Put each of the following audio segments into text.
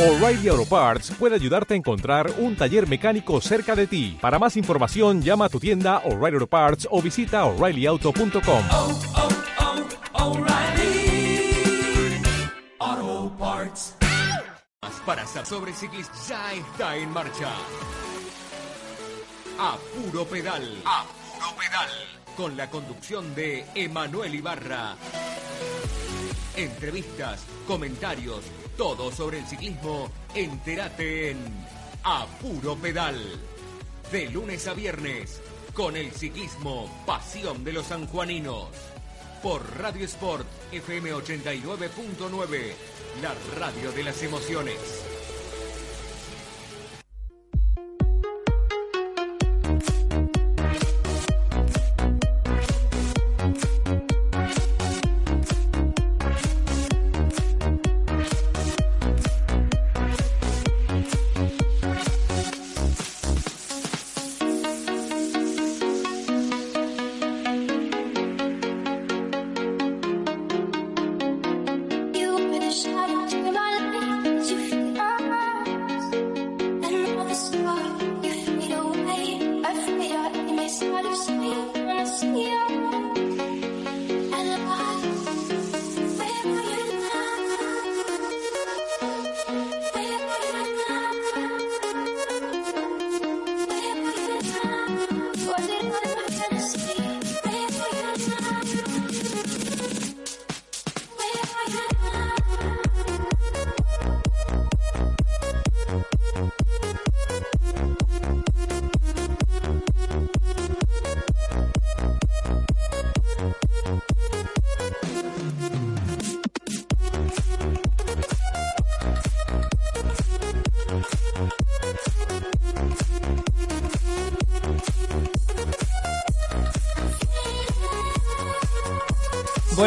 O'Reilly Auto Parts puede ayudarte a encontrar un taller mecánico cerca de ti. Para más información, llama a tu tienda O'Reilly Auto Parts o visita oreillyauto.com. oh, oh, O'Reilly Auto Parts. Para saber sobre ciclismo ya está en marcha. A puro pedal. A puro pedal. Con la conducción de Emanuel Ibarra. Entrevistas, comentarios, todo sobre el ciclismo. Entérate en A puro pedal. De lunes a viernes. Con el ciclismo, pasión de los sanjuaninos. Por Radio Sport FM 89.9. La radio de las emociones.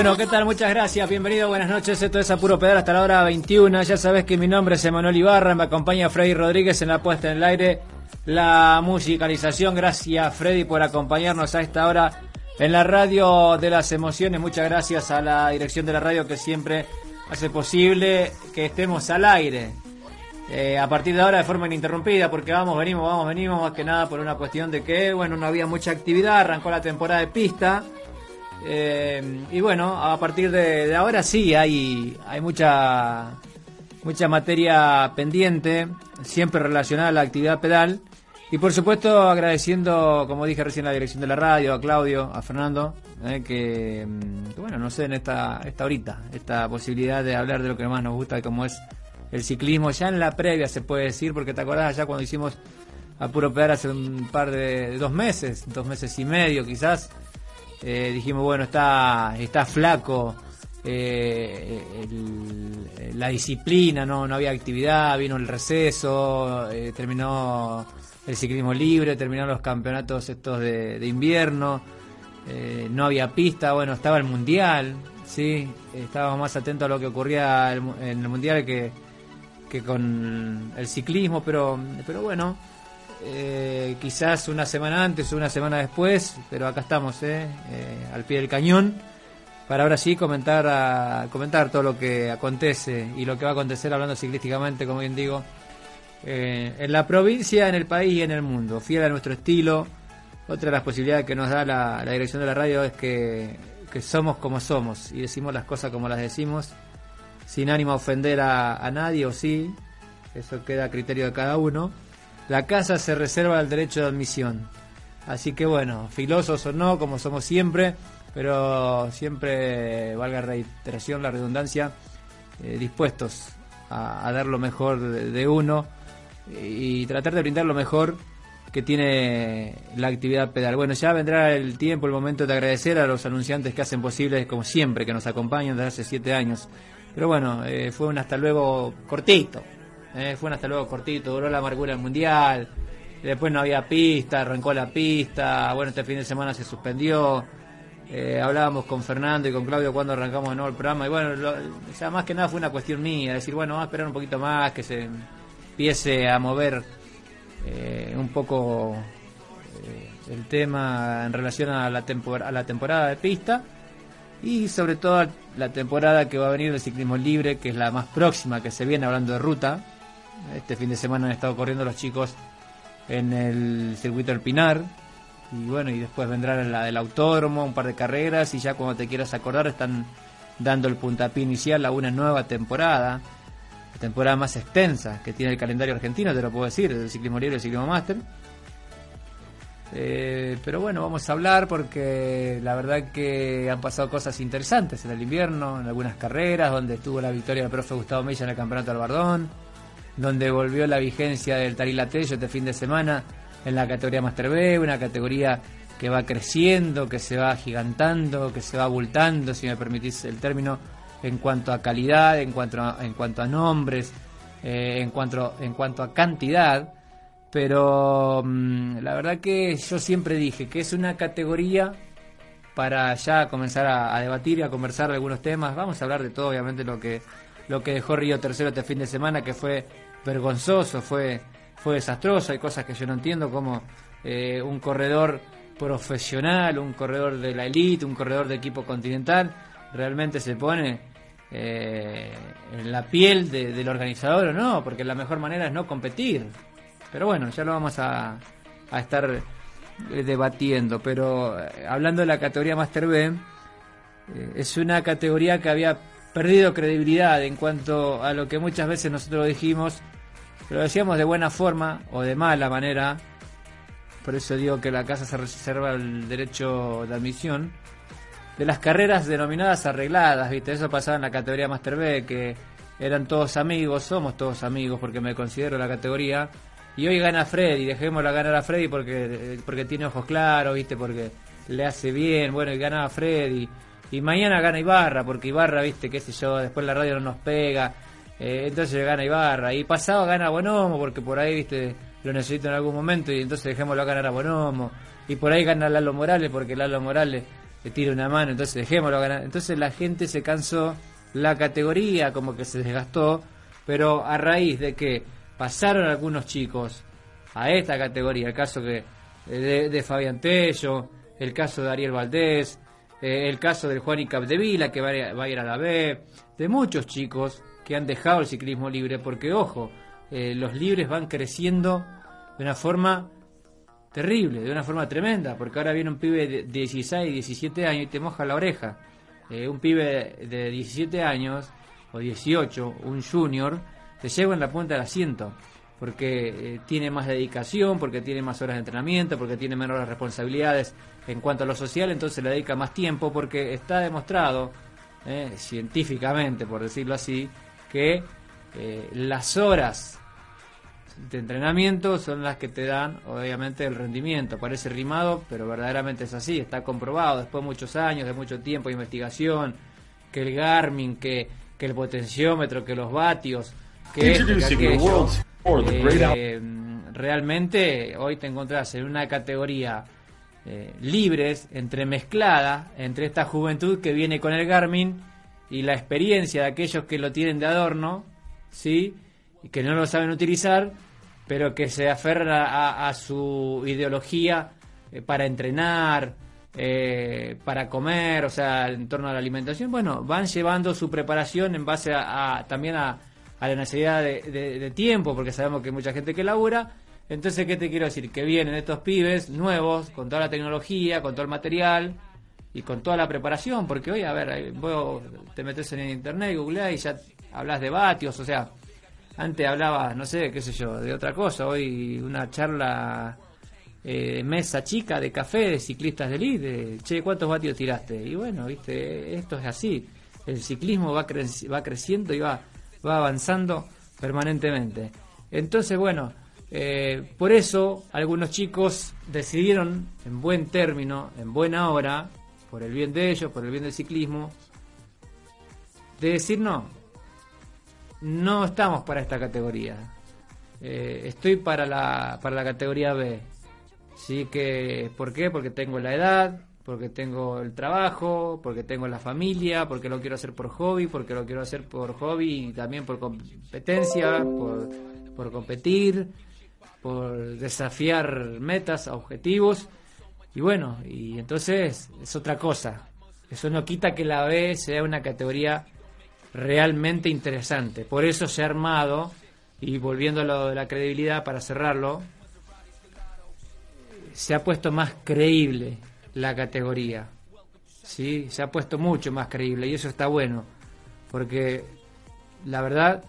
Bueno, ¿qué tal? Muchas gracias. Bienvenido, buenas noches. Esto es Apuro Pedal hasta la hora 21. Ya sabes que mi nombre es Emanuel Ibarra. Me acompaña Freddy Rodríguez en la puesta en el aire, la musicalización. Gracias, Freddy, por acompañarnos a esta hora en la radio de las emociones. Muchas gracias a la dirección de la radio que siempre hace posible que estemos al aire. Eh, a partir de ahora de forma ininterrumpida, porque vamos, venimos, vamos, venimos, más que nada por una cuestión de que, bueno, no había mucha actividad, arrancó la temporada de pista. Eh, y bueno, a partir de, ahora sí hay, hay mucha, mucha materia pendiente, siempre relacionada a la actividad pedal. Y por supuesto agradeciendo, como dije recién, la dirección de la radio, a Claudio, a Fernando, eh, que, mm, bueno, no sé, en esta, esta horita, esta posibilidad de hablar de lo que más nos gusta, como es el ciclismo, ya en la previa se puede decir, porque te acordás allá cuando hicimos a puro pedal hace un par de dos meses, dos meses y medio quizás, eh, dijimos, bueno, está, está flaco eh, el- la disciplina, no, no había actividad, vino el receso, eh, terminó el ciclismo libre, terminaron los campeonatos estos de, invierno, eh, no había pista, bueno, estaba el mundial, sí, estábamos más atentos a lo que ocurría en el mundial que, que con el ciclismo, pero, pero bueno, eh, quizás una semana antes o una semana después, pero acá estamos, eh, eh, al pie del cañón, para ahora sí comentar, a- comentar todo lo que acontece y lo que va a acontecer hablando ciclísticamente, como bien digo, eh, en la provincia, en el país y en el mundo, fiel a nuestro estilo. Otra de las posibilidades que nos da la, dirección de la radio es que, que somos como somos y decimos las cosas como las decimos, sin ánimo a ofender a, a nadie o sí, eso queda a criterio de cada uno. La casa se reserva el derecho de admisión. Así que bueno, filosos o no, como somos siempre, pero siempre, valga la reiteración, la redundancia, eh, dispuestos a, dar lo mejor de, de uno y tratar de brindar lo mejor que tiene la actividad pedal. Bueno, ya vendrá el tiempo, el momento de agradecer a los anunciantes que hacen posible, como siempre, que nos acompañan desde hace siete años. Pero bueno, eh, fue un hasta luego cortito. Eh, fue un hasta luego cortito, duró la amargura del mundial. Después no había pista, arrancó la pista. Bueno, este fin de semana se suspendió. Eh, hablábamos con Fernando y con Claudio cuando arrancamos de nuevo el programa. Y bueno, lo- o sea, más que nada fue una cuestión mía. Decir, bueno, vamos a esperar un poquito más, que se empiece a mover eh, un poco eh, el tema en relación a la, a la temporada de pista y sobre todo la temporada que va a venir del ciclismo libre, que es la más próxima que se viene hablando de ruta, Este fin de semana han estado corriendo los chicos en el circuito del Pinar. Y bueno, y después vendrá la del autódromo, un par de carreras. Y ya cuando te quieras acordar, están dando el puntapié inicial a una nueva temporada. La temporada más extensa que tiene el calendario argentino, te lo puedo decir, del ciclismo libre y el ciclismo máster. Eh, pero bueno, vamos a hablar porque la verdad que han pasado cosas interesantes en el invierno, en algunas carreras, donde estuvo la victoria del profe Gustavo Mella en el Campeonato del Bardón, donde volvió la vigencia del Tarilatello este fin de semana en la categoría Master B, una categoría que va creciendo, que se va agigantando, que se va abultando, si me permitís el término, en cuanto a calidad, en cuanto a, en cuanto a nombres, eh, en, cuanto, en cuanto a cantidad pero mm, la verdad que yo siempre dije que es una categoría para ya comenzar a, a, debatir y a conversar de algunos temas. Vamos a hablar de todo, obviamente, lo que, lo que dejó Río Tercero este fin de semana, que fue vergonzoso, fue, fue desastroso. Hay cosas que yo no entiendo, como eh, un corredor profesional, un corredor de la elite, un corredor de equipo continental, realmente se pone eh, en la piel de, del organizador o no, porque la mejor manera es no competir. Pero bueno, ya lo vamos a, a estar eh, debatiendo. Pero eh, hablando de la categoría Master B, es una categoría que había perdido credibilidad en cuanto a lo que muchas veces nosotros dijimos, lo decíamos de buena forma o de mala manera. Por eso digo que la casa se reserva el derecho de admisión. De las carreras denominadas arregladas, ¿viste? Eso pasaba en la categoría Master B, que eran todos amigos, somos todos amigos porque me considero la categoría y hoy gana Freddy, dejémosla ganar a Freddy porque, porque tiene ojos claros, ¿viste? Porque le hace bien, bueno, y gana a Freddy. Y mañana gana Ibarra, porque Ibarra, ¿viste? Qué sé yo, después la radio no nos pega. Eh, entonces gana Ibarra. Y pasado gana Bonomo, porque por ahí, ¿viste? Lo necesito en algún momento y entonces dejémoslo ganar a Bonomo. Y por ahí gana Lalo Morales, porque Lalo Morales le tira una mano, entonces dejémoslo ganar. Entonces la gente se cansó, la categoría como que se desgastó, pero a raíz de que pasaron algunos chicos a esta categoría, el caso que de, de Fabián Tello, el caso de Ariel Valdés, eh, el caso del Juan y Capdevila que va a, va a, ir a la B, de muchos chicos que han dejado el ciclismo libre, porque ojo, eh, los libres van creciendo de una forma terrible, de una forma tremenda, porque ahora viene un pibe de 16, 17 años y te moja la oreja. Eh, un pibe de 17 años o 18, un junior, te lleva en la punta del asiento, porque tiene más dedicación, porque tiene más horas de entrenamiento, porque tiene menores responsabilidades en cuanto a lo social, entonces le dedica más tiempo, porque está demostrado, eh, científicamente, por decirlo así, que eh, las horas de entrenamiento son las que te dan, obviamente, el rendimiento. Parece rimado, pero verdaderamente es así, está comprobado después de muchos años, de mucho tiempo de investigación, que el Garmin, que, que el potenciómetro, que los vatios, que esto, que aquello, eh, realmente hoy te encontrás en una categoría eh, libres, entremezclada, entre esta juventud que viene con el Garmin y la experiencia de aquellos que lo tienen de adorno, ¿sí? Y que no lo saben utilizar, pero que se aferran a, su ideología eh, para entrenar, eh, para comer, o sea, en torno a la alimentación. Bueno, van llevando su preparación en base a, también a la necesidad de, de, de, tiempo, porque sabemos que hay mucha gente que labura. Entonces, ¿qué te quiero decir? Que vienen estos pibes nuevos, con toda la tecnología, con todo el material y con toda la preparación, porque hoy, a ver, vos te metes en internet, googleás y ya hablas de vatios, o sea, antes hablaba, no sé, qué sé yo, de otra cosa, hoy una charla eh, mesa chica de café de ciclistas de elite, che, ¿cuántos vatios tiraste? Y bueno, viste, esto es así, el ciclismo va, cre va creciendo y va va avanzando permanentemente. Entonces, bueno, eh, por eso algunos chicos decidieron, en buen término, en buena hora, por el bien de ellos, por el bien del ciclismo, de decir no, no estamos para esta categoría. Eh, estoy para la, para la categoría B. Sí que, ¿por qué? Porque tengo la edad, porque tengo el trabajo, porque tengo la familia, porque lo quiero hacer por hobby, porque lo quiero hacer por hobby y también por competencia, por, por competir, por desafiar metas, objetivos. Y bueno, y entonces es otra cosa. Eso no quita que la B sea una categoría realmente interesante. Por eso se ha armado Y volviendo a lo de la credibilidad, para cerrarlo, se ha puesto más creíble la categoría. ¿sí? Se ha puesto mucho más creíble y eso está bueno. Porque la verdad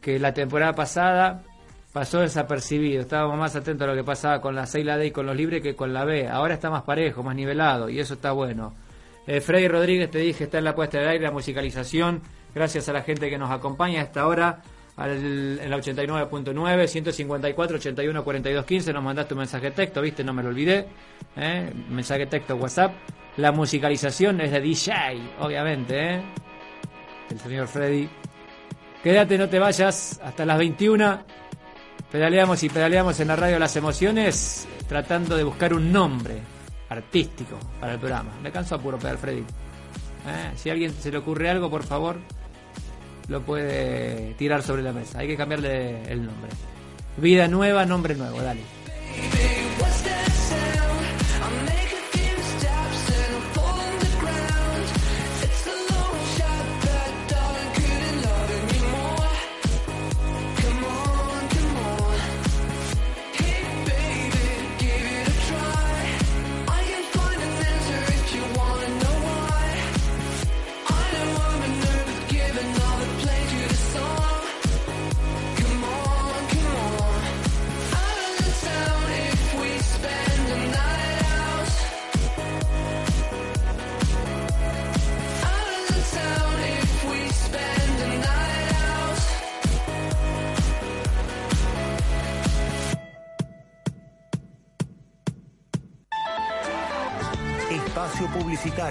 que la temporada pasada pasó desapercibido. Estábamos más atentos a lo que pasaba con la C la D y con los libres que con la B. Ahora está más parejo, más nivelado y eso está bueno. Eh, Freddy Rodríguez, te dije, está en la puesta del aire, la musicalización. Gracias a la gente que nos acompaña a esta hora. Al, en la 89.9, 154, 81, 42, 15. Nos mandaste un mensaje texto, ¿viste? No me lo olvidé. ¿eh? Mensaje texto, WhatsApp. La musicalización es de DJ, obviamente. ¿eh? El señor Freddy. Quédate, no te vayas. Hasta las 21. Pedaleamos y pedaleamos en la radio Las Emociones, tratando de buscar un nombre artístico para el programa. Me canso a puro pedal, Freddy. ¿Eh? Si a alguien se le ocurre algo, por favor, lo puede tirar sobre la mesa. Hay que cambiarle el nombre. Vida nueva, nombre nuevo, dale.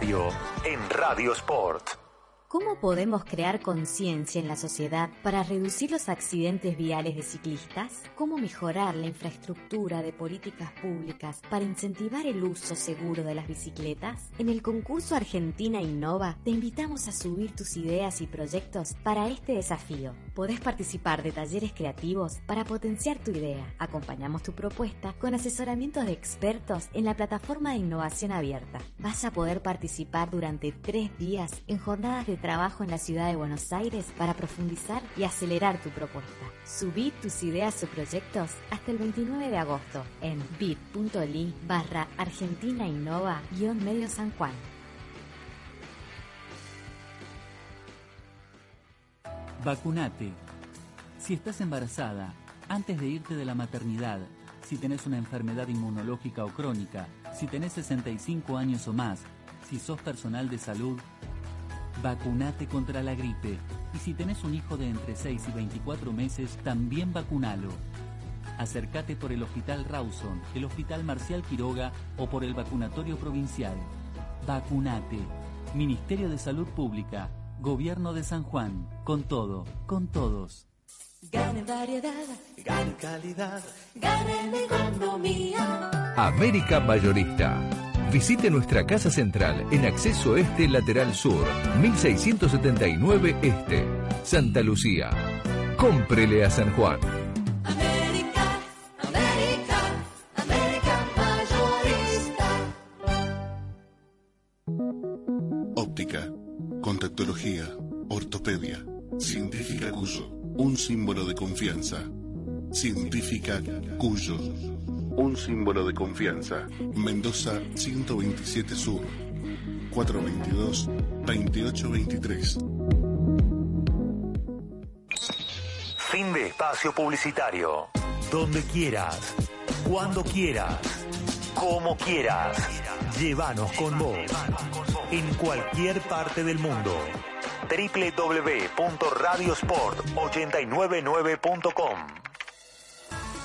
En Radio Sport. ¿Cómo podemos crear conciencia en la sociedad para reducir los accidentes viales de ciclistas? ¿Cómo mejorar la infraestructura de políticas públicas para incentivar el uso seguro de las bicicletas? En el concurso Argentina Innova te invitamos a subir tus ideas y proyectos para este desafío. Podés participar de talleres creativos para potenciar tu idea. Acompañamos tu propuesta con asesoramientos de expertos en la plataforma de innovación abierta. Vas a poder participar durante tres días en jornadas de trabajo en la ciudad de Buenos Aires para profundizar y acelerar tu propuesta. Subí tus ideas o proyectos hasta el 29 de agosto en bit.ly barra Argentina Innova medio San Juan. Vacunate. Si estás embarazada, antes de irte de la maternidad, si tenés una enfermedad inmunológica o crónica, si tenés 65 años o más, si sos personal de salud, vacunate contra la gripe. Y si tenés un hijo de entre 6 y 24 meses, también vacunalo. Acércate por el Hospital Rawson, el Hospital Marcial Quiroga o por el vacunatorio provincial. Vacunate. Ministerio de Salud Pública. Gobierno de San Juan. Con todo, con todos. Gane variedad, gane calidad, gane economía. América Mayorista. Visite nuestra casa central en acceso este lateral sur, 1679 este, Santa Lucía. Cómprele a San Juan. Cuyo, un símbolo de confianza. Mendoza 127 Sur, 422-2823. Fin de espacio publicitario. Donde quieras, cuando quieras, como quieras. Llévanos con vos. En cualquier parte del mundo. www.radiosport899.com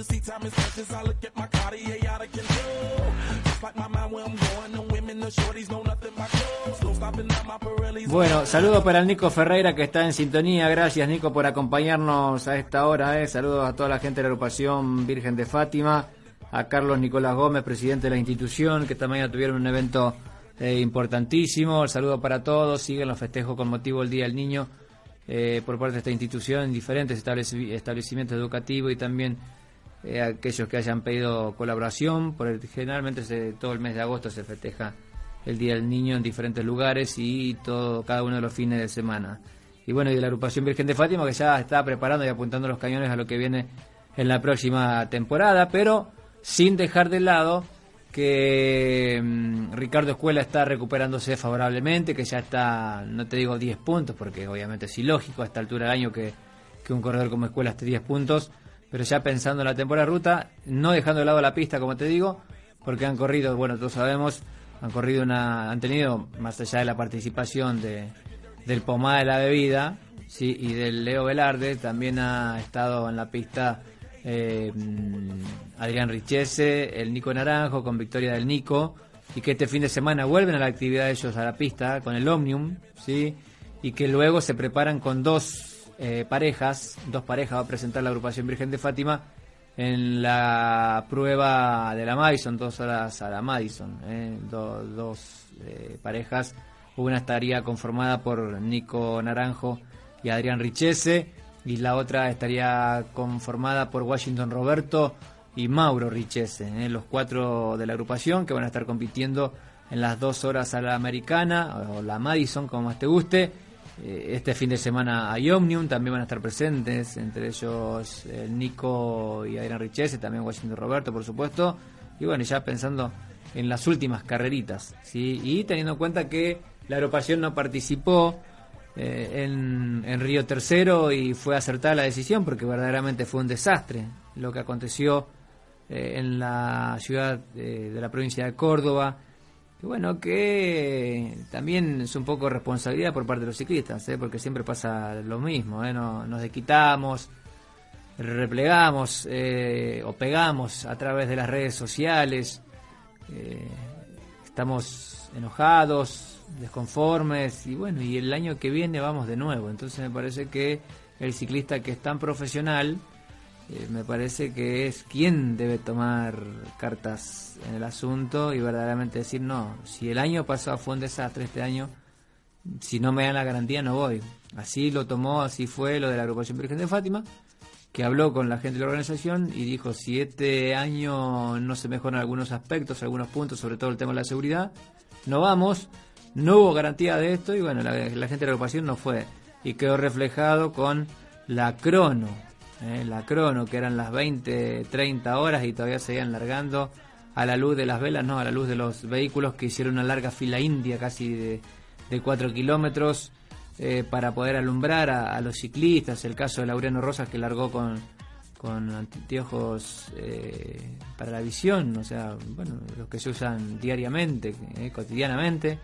To see, time is precious. I look at my Cartier out of control. Just like my mind where I'm going. The women, the shorties know nothing but clothes. No stopping at my Pirellis. Bueno, saludos para el Nico Ferreira que está en sintonía. Gracias Nico por acompañarnos a esta hora. Eh. Saludos a toda la gente de la agrupación Virgen de Fátima, a Carlos Nicolás Gómez, presidente de la institución, que también tuvieron un evento eh, importantísimo. El saludo para todos. Siguen los festejos con motivo del Día del Niño eh, por parte de esta institución en diferentes estableci- establecimientos educativos y también eh, aquellos que hayan pedido colaboración. Por generalmente se- todo el mes de agosto se festeja el Día del Niño en diferentes lugares y todo cada uno de los fines de semana. Y bueno, y de la agrupación Virgen de Fátima que ya está preparando y apuntando los cañones a lo que viene en la próxima temporada, pero sin dejar de lado que mm, Ricardo Escuela está recuperándose favorablemente, que ya está, no te digo 10 puntos, porque obviamente es ilógico a esta altura del año que, que un corredor como Escuela esté 10 puntos, pero ya pensando en la temporada ruta, no dejando de lado la pista, como te digo, porque han corrido, bueno, todos sabemos, han corrido una, han tenido, más allá de la participación de, del Pomá de la Bebida, sí, y del Leo Velarde, también ha estado en la pista eh, mm, Adrián Richese, el Nico Naranjo, con victoria del Nico, y que este fin de semana vuelven a la actividad ellos a la pista con el Omnium, sí, y que luego se preparan con dos eh, parejas, dos parejas va a presentar la agrupación Virgen de Fátima en la prueba de la Madison, dos horas a la Madison, eh, do- dos eh, parejas, una estaría conformada por Nico Naranjo y Adrián Richese, y la otra estaría conformada por Washington Roberto y Mauro Richese, eh, los cuatro de la agrupación que van a estar compitiendo en las dos horas a la americana, o la Madison, como más te guste, Este fin de semana hay Omnium, también van a estar presentes, entre ellos el Nico y Adrián Richese, también Washington Roberto, por supuesto. Y bueno, ya pensando en las últimas carreritas. Y teniendo en cuenta que la agrupación no participó eh, en, en Río Tercero y fue acertada la decisión porque verdaderamente fue un desastre lo que aconteció eh, en la ciudad eh, de la provincia de Córdoba. Y bueno, que también es un poco responsabilidad por parte de los ciclistas, ¿eh? porque siempre pasa lo mismo, ¿eh? No- nos desquitamos, replegamos eh, o pegamos a través de las redes sociales, eh, estamos enojados, desconformes y bueno, y el año que viene vamos de nuevo, entonces me parece que el ciclista que es tan profesional, eh, me parece que es quien debe tomar cartas en el asunto y verdaderamente decir, no, si el año pasado fue un desastre, este año, si no me dan la garantía no voy. Así lo tomó, así fue lo de la agrupación Virgen de Fátima, que habló con la gente de la organización y dijo, si este año no se mejoran algunos aspectos, algunos puntos, sobre todo el tema de la seguridad, no vamos, no hubo garantía de esto y bueno, la, la gente de la agrupación no fue. Y quedó reflejado con la crono, eh, la crono, que eran las 20, 30 horas y todavía seguían largando a la luz de las velas, no, a la luz de los vehículos que hicieron una larga fila india, casi de, de 4 kilómetros, eh, para poder alumbrar a, los ciclistas. El caso de Laureano Rosas que largó con, con anteojos eh, para la visión, o sea, bueno, los que se usan diariamente, cotidianamente,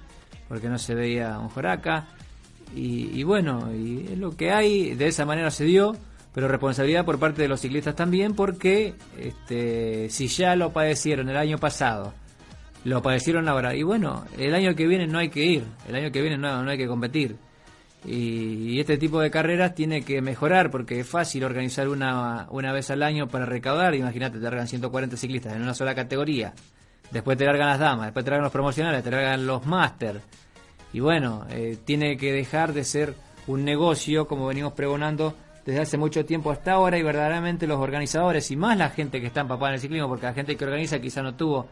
porque no se veía un joraca. Y, y bueno, y es lo que hay, de esa manera se dio, pero responsabilidad por parte de los ciclistas también, porque este, si ya lo padecieron el año pasado, lo padecieron ahora, y bueno, el año que viene no hay que ir, el año que viene no, no hay que competir. Y, este tipo de carreras tiene que mejorar porque es fácil organizar una, una vez al año para recaudar. Imagínate, te largan 140 ciclistas en una sola categoría. Después te largan las damas, después te largan los promocionales, te largan los máster. Y bueno, eh, tiene que dejar de ser un negocio como venimos pregonando desde hace mucho tiempo hasta ahora y verdaderamente los organizadores y más la gente que está empapada en el ciclismo, porque la gente que organiza quizá no tuvo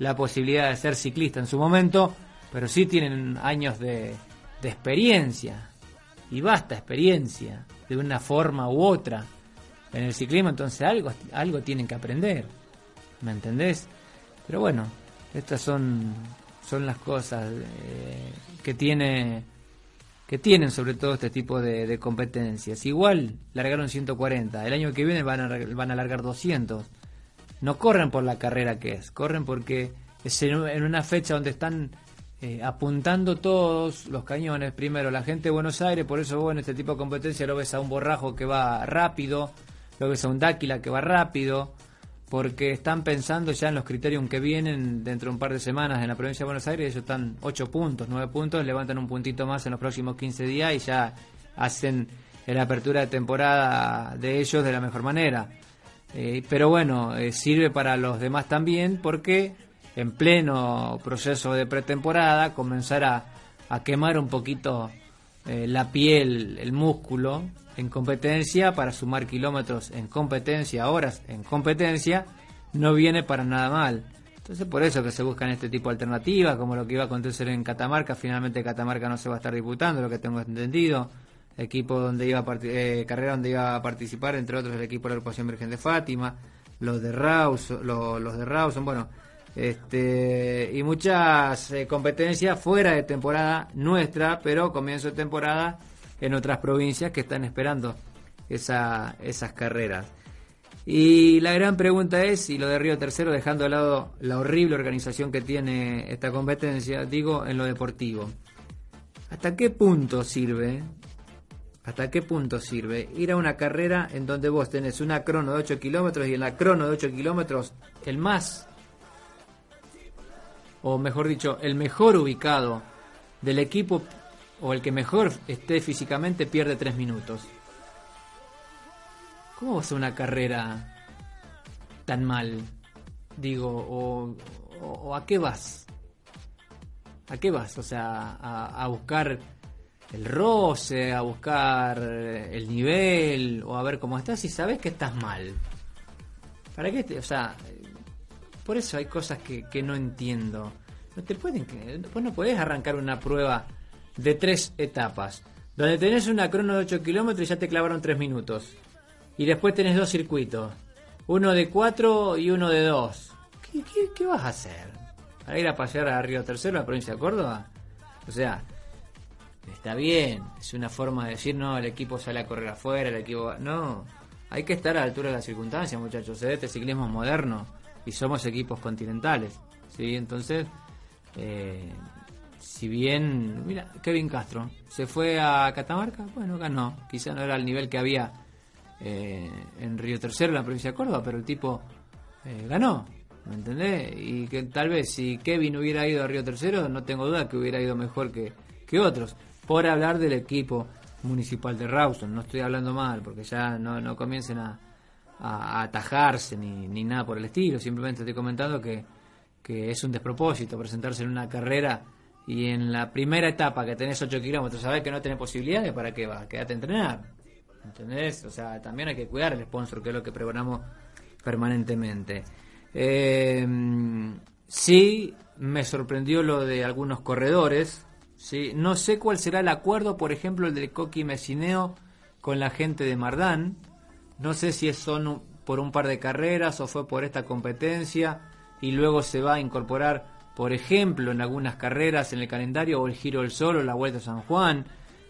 la posibilidad de ser ciclista en su momento, pero sí tienen años de, experiencia y basta experiencia de una forma u otra en el ciclismo, entonces algo, algo tienen que aprender, ¿me entendés? Pero bueno, estas son, son las cosas eh, que tiene que tienen sobre todo este tipo de, competencias. Igual largaron 140, el año que viene van a, van a largar 200. No corren por la carrera que es, corren porque es en, en una fecha donde están eh, apuntando todos los cañones. Primero, la gente de Buenos Aires, por eso vos en este tipo de competencia lo ves a un borrajo que va rápido, lo ves a un dáquila que va rápido, porque están pensando ya en los criterios que vienen dentro de un par de semanas en la provincia de Buenos Aires, ellos están 8 puntos, 9 puntos, levantan un puntito más en los próximos 15 días y ya hacen la apertura de temporada de ellos de la mejor manera. Eh, pero bueno, eh, sirve para los demás también porque en pleno proceso de pretemporada comenzar a, a quemar un poquito eh, la piel, el músculo en competencia para sumar kilómetros en competencia, horas en competencia, no viene para nada mal. Entonces por eso que se buscan este tipo de alternativas, como lo que iba a acontecer en Catamarca, finalmente Catamarca no se va a estar disputando, lo que tengo entendido, equipo donde iba a eh, carrera donde iba a participar, entre otros el equipo de la agrupación Virgen de Fátima, los de Rawson, lo- los de Rawson, bueno, este y muchas eh, competencias fuera de temporada nuestra, pero comienzo de temporada en otras provincias que están esperando esa, esas carreras. Y la gran pregunta es, y lo de Río Tercero, dejando de lado la horrible organización que tiene esta competencia, digo en lo deportivo. ¿Hasta qué punto sirve? ¿Hasta qué punto sirve ir a una carrera en donde vos tenés una crono de 8 kilómetros y en la crono de 8 kilómetros el más, o mejor dicho, el mejor ubicado del equipo o el que mejor esté físicamente pierde 3 minutos? ¿Cómo vas a una carrera tan mal? Digo, o, a qué vas? ¿A qué vas? O sea, a, a buscar el roce, a buscar el nivel, o a ver cómo estás y sabes que estás mal. ¿Para qué? Te, o sea, por eso hay cosas que, que no entiendo. No te pueden, vos no podés arrancar una prueba de tres etapas, donde tenés una crono de 8 kilómetros y ya te clavaron 3 minutos. Y después tenés dos circuitos, uno de 4 y uno de 2. ¿Qué, qué, vas a hacer? ¿Para ir a pasear a Río Tercero, a la provincia de Córdoba? O sea, está bien, es una forma de decir, no, el equipo sale a correr afuera, el equipo... va-". No, hay que estar a la altura de las circunstancias, muchachos. ¿eh? Este ciclismo es moderno y somos equipos continentales. ¿sí? Entonces, eh, si bien, mira, Kevin Castro se fue a Catamarca, bueno, ganó. Quizá no era el nivel que había eh, en Río Tercero, en la provincia de Córdoba, pero el tipo eh, ganó. ¿Me entendés? Y que tal vez si Kevin hubiera ido a Río Tercero, no tengo duda que hubiera ido mejor que, que otros. Por hablar del equipo municipal de Rawson, no estoy hablando mal, porque ya no, no comiencen a, a- atajarse ni, ni nada por el estilo. Simplemente estoy comentando que, que es un despropósito presentarse en una carrera y en la primera etapa que tenés 8 kilómetros, sabés que no tenés posibilidades, ¿para qué vas? Quédate a entrenar. ¿Entendés? O sea, también hay que cuidar el sponsor, que es lo que pregonamos permanentemente. Eh, sí, me sorprendió lo de algunos corredores. Sí, no sé cuál será el acuerdo, por ejemplo, el del Coqui con la gente de Mardán. No sé si son por un par de carreras o fue por esta competencia y luego se va a incorporar, por ejemplo, en algunas carreras en el calendario o el Giro del Sol o la Vuelta a San Juan.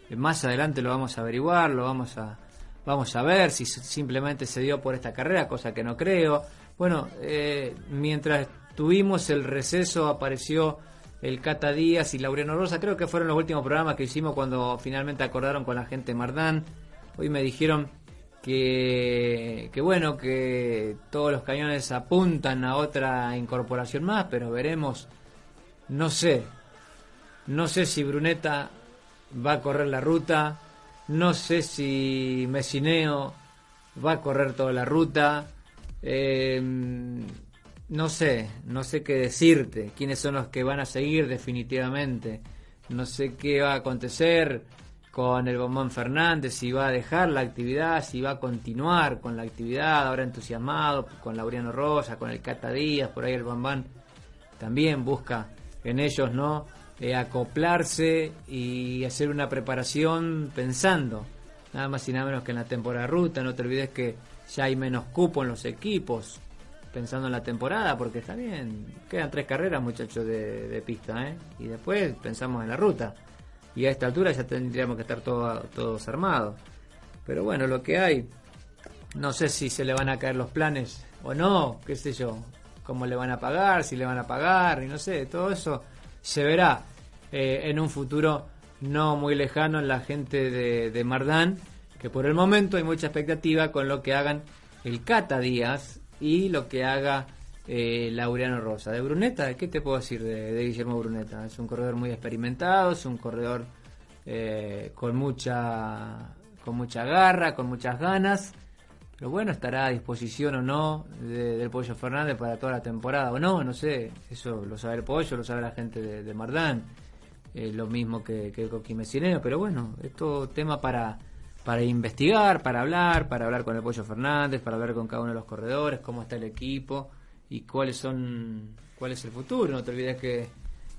Eh, Más adelante lo vamos a averiguar, lo vamos a vamos a ver si simplemente se dio por esta carrera, cosa que no creo. Bueno, eh, mientras tuvimos el receso apareció el Cata Díaz y Laureano Rosa, creo que fueron los últimos programas que hicimos cuando finalmente acordaron con la gente Mardán. Hoy me dijeron que, bueno, que todos los cañones apuntan a otra incorporación más, pero veremos, no sé, no sé si Bruneta va a correr la ruta, no sé si Mesineo va a correr toda la ruta, eh, no sé, no sé qué decirte, quiénes son los que van a seguir definitivamente, no sé qué va a acontecer con el Bombón Fernández, si va a dejar la actividad, si va a continuar con la actividad, ahora entusiasmado, con Laureano Rosa, con el Cata Díaz, por ahí el Bombán también busca en ellos, ¿no? Eh, acoplarse y hacer una preparación pensando, nada más y nada menos que en la temporada ruta. No te olvides que ya hay menos cupo en los equipos, pensando en la temporada, porque está bien, quedan tres carreras, muchachos, de, de pista, ¿eh? Y después pensamos en la ruta. Y a esta altura ya tendríamos que estar todo- todos armados. Pero bueno, lo que hay, no sé si se le van a caer los planes o no, qué sé yo, cómo le van a pagar, si le van a pagar, y no sé, todo eso se verá eh, en un futuro no muy lejano en la gente de, de Mardán, que por el momento hay mucha expectativa con lo que hagan el Cata Díaz y lo que haga eh, Laureano Rosa. De Bruneta, ¿qué te puedo decir de, Guillermo Bruneta? Es un corredor muy experimentado, es un corredor eh, con mucha con mucha garra, con muchas ganas. Pero bueno, estará a disposición o no de- del Pollo Fernández para toda la temporada o no, no sé. Eso lo sabe el Pollo, lo sabe la gente de, Mardán. Eh, lo mismo que, que Coqui Messinero. Pero bueno, esto tema para, para investigar, para hablar, para hablar con el Pollo Fernández, para hablar con cada uno de los corredores, cómo está el equipo y cuáles son cuál es el futuro. No te olvides que eh,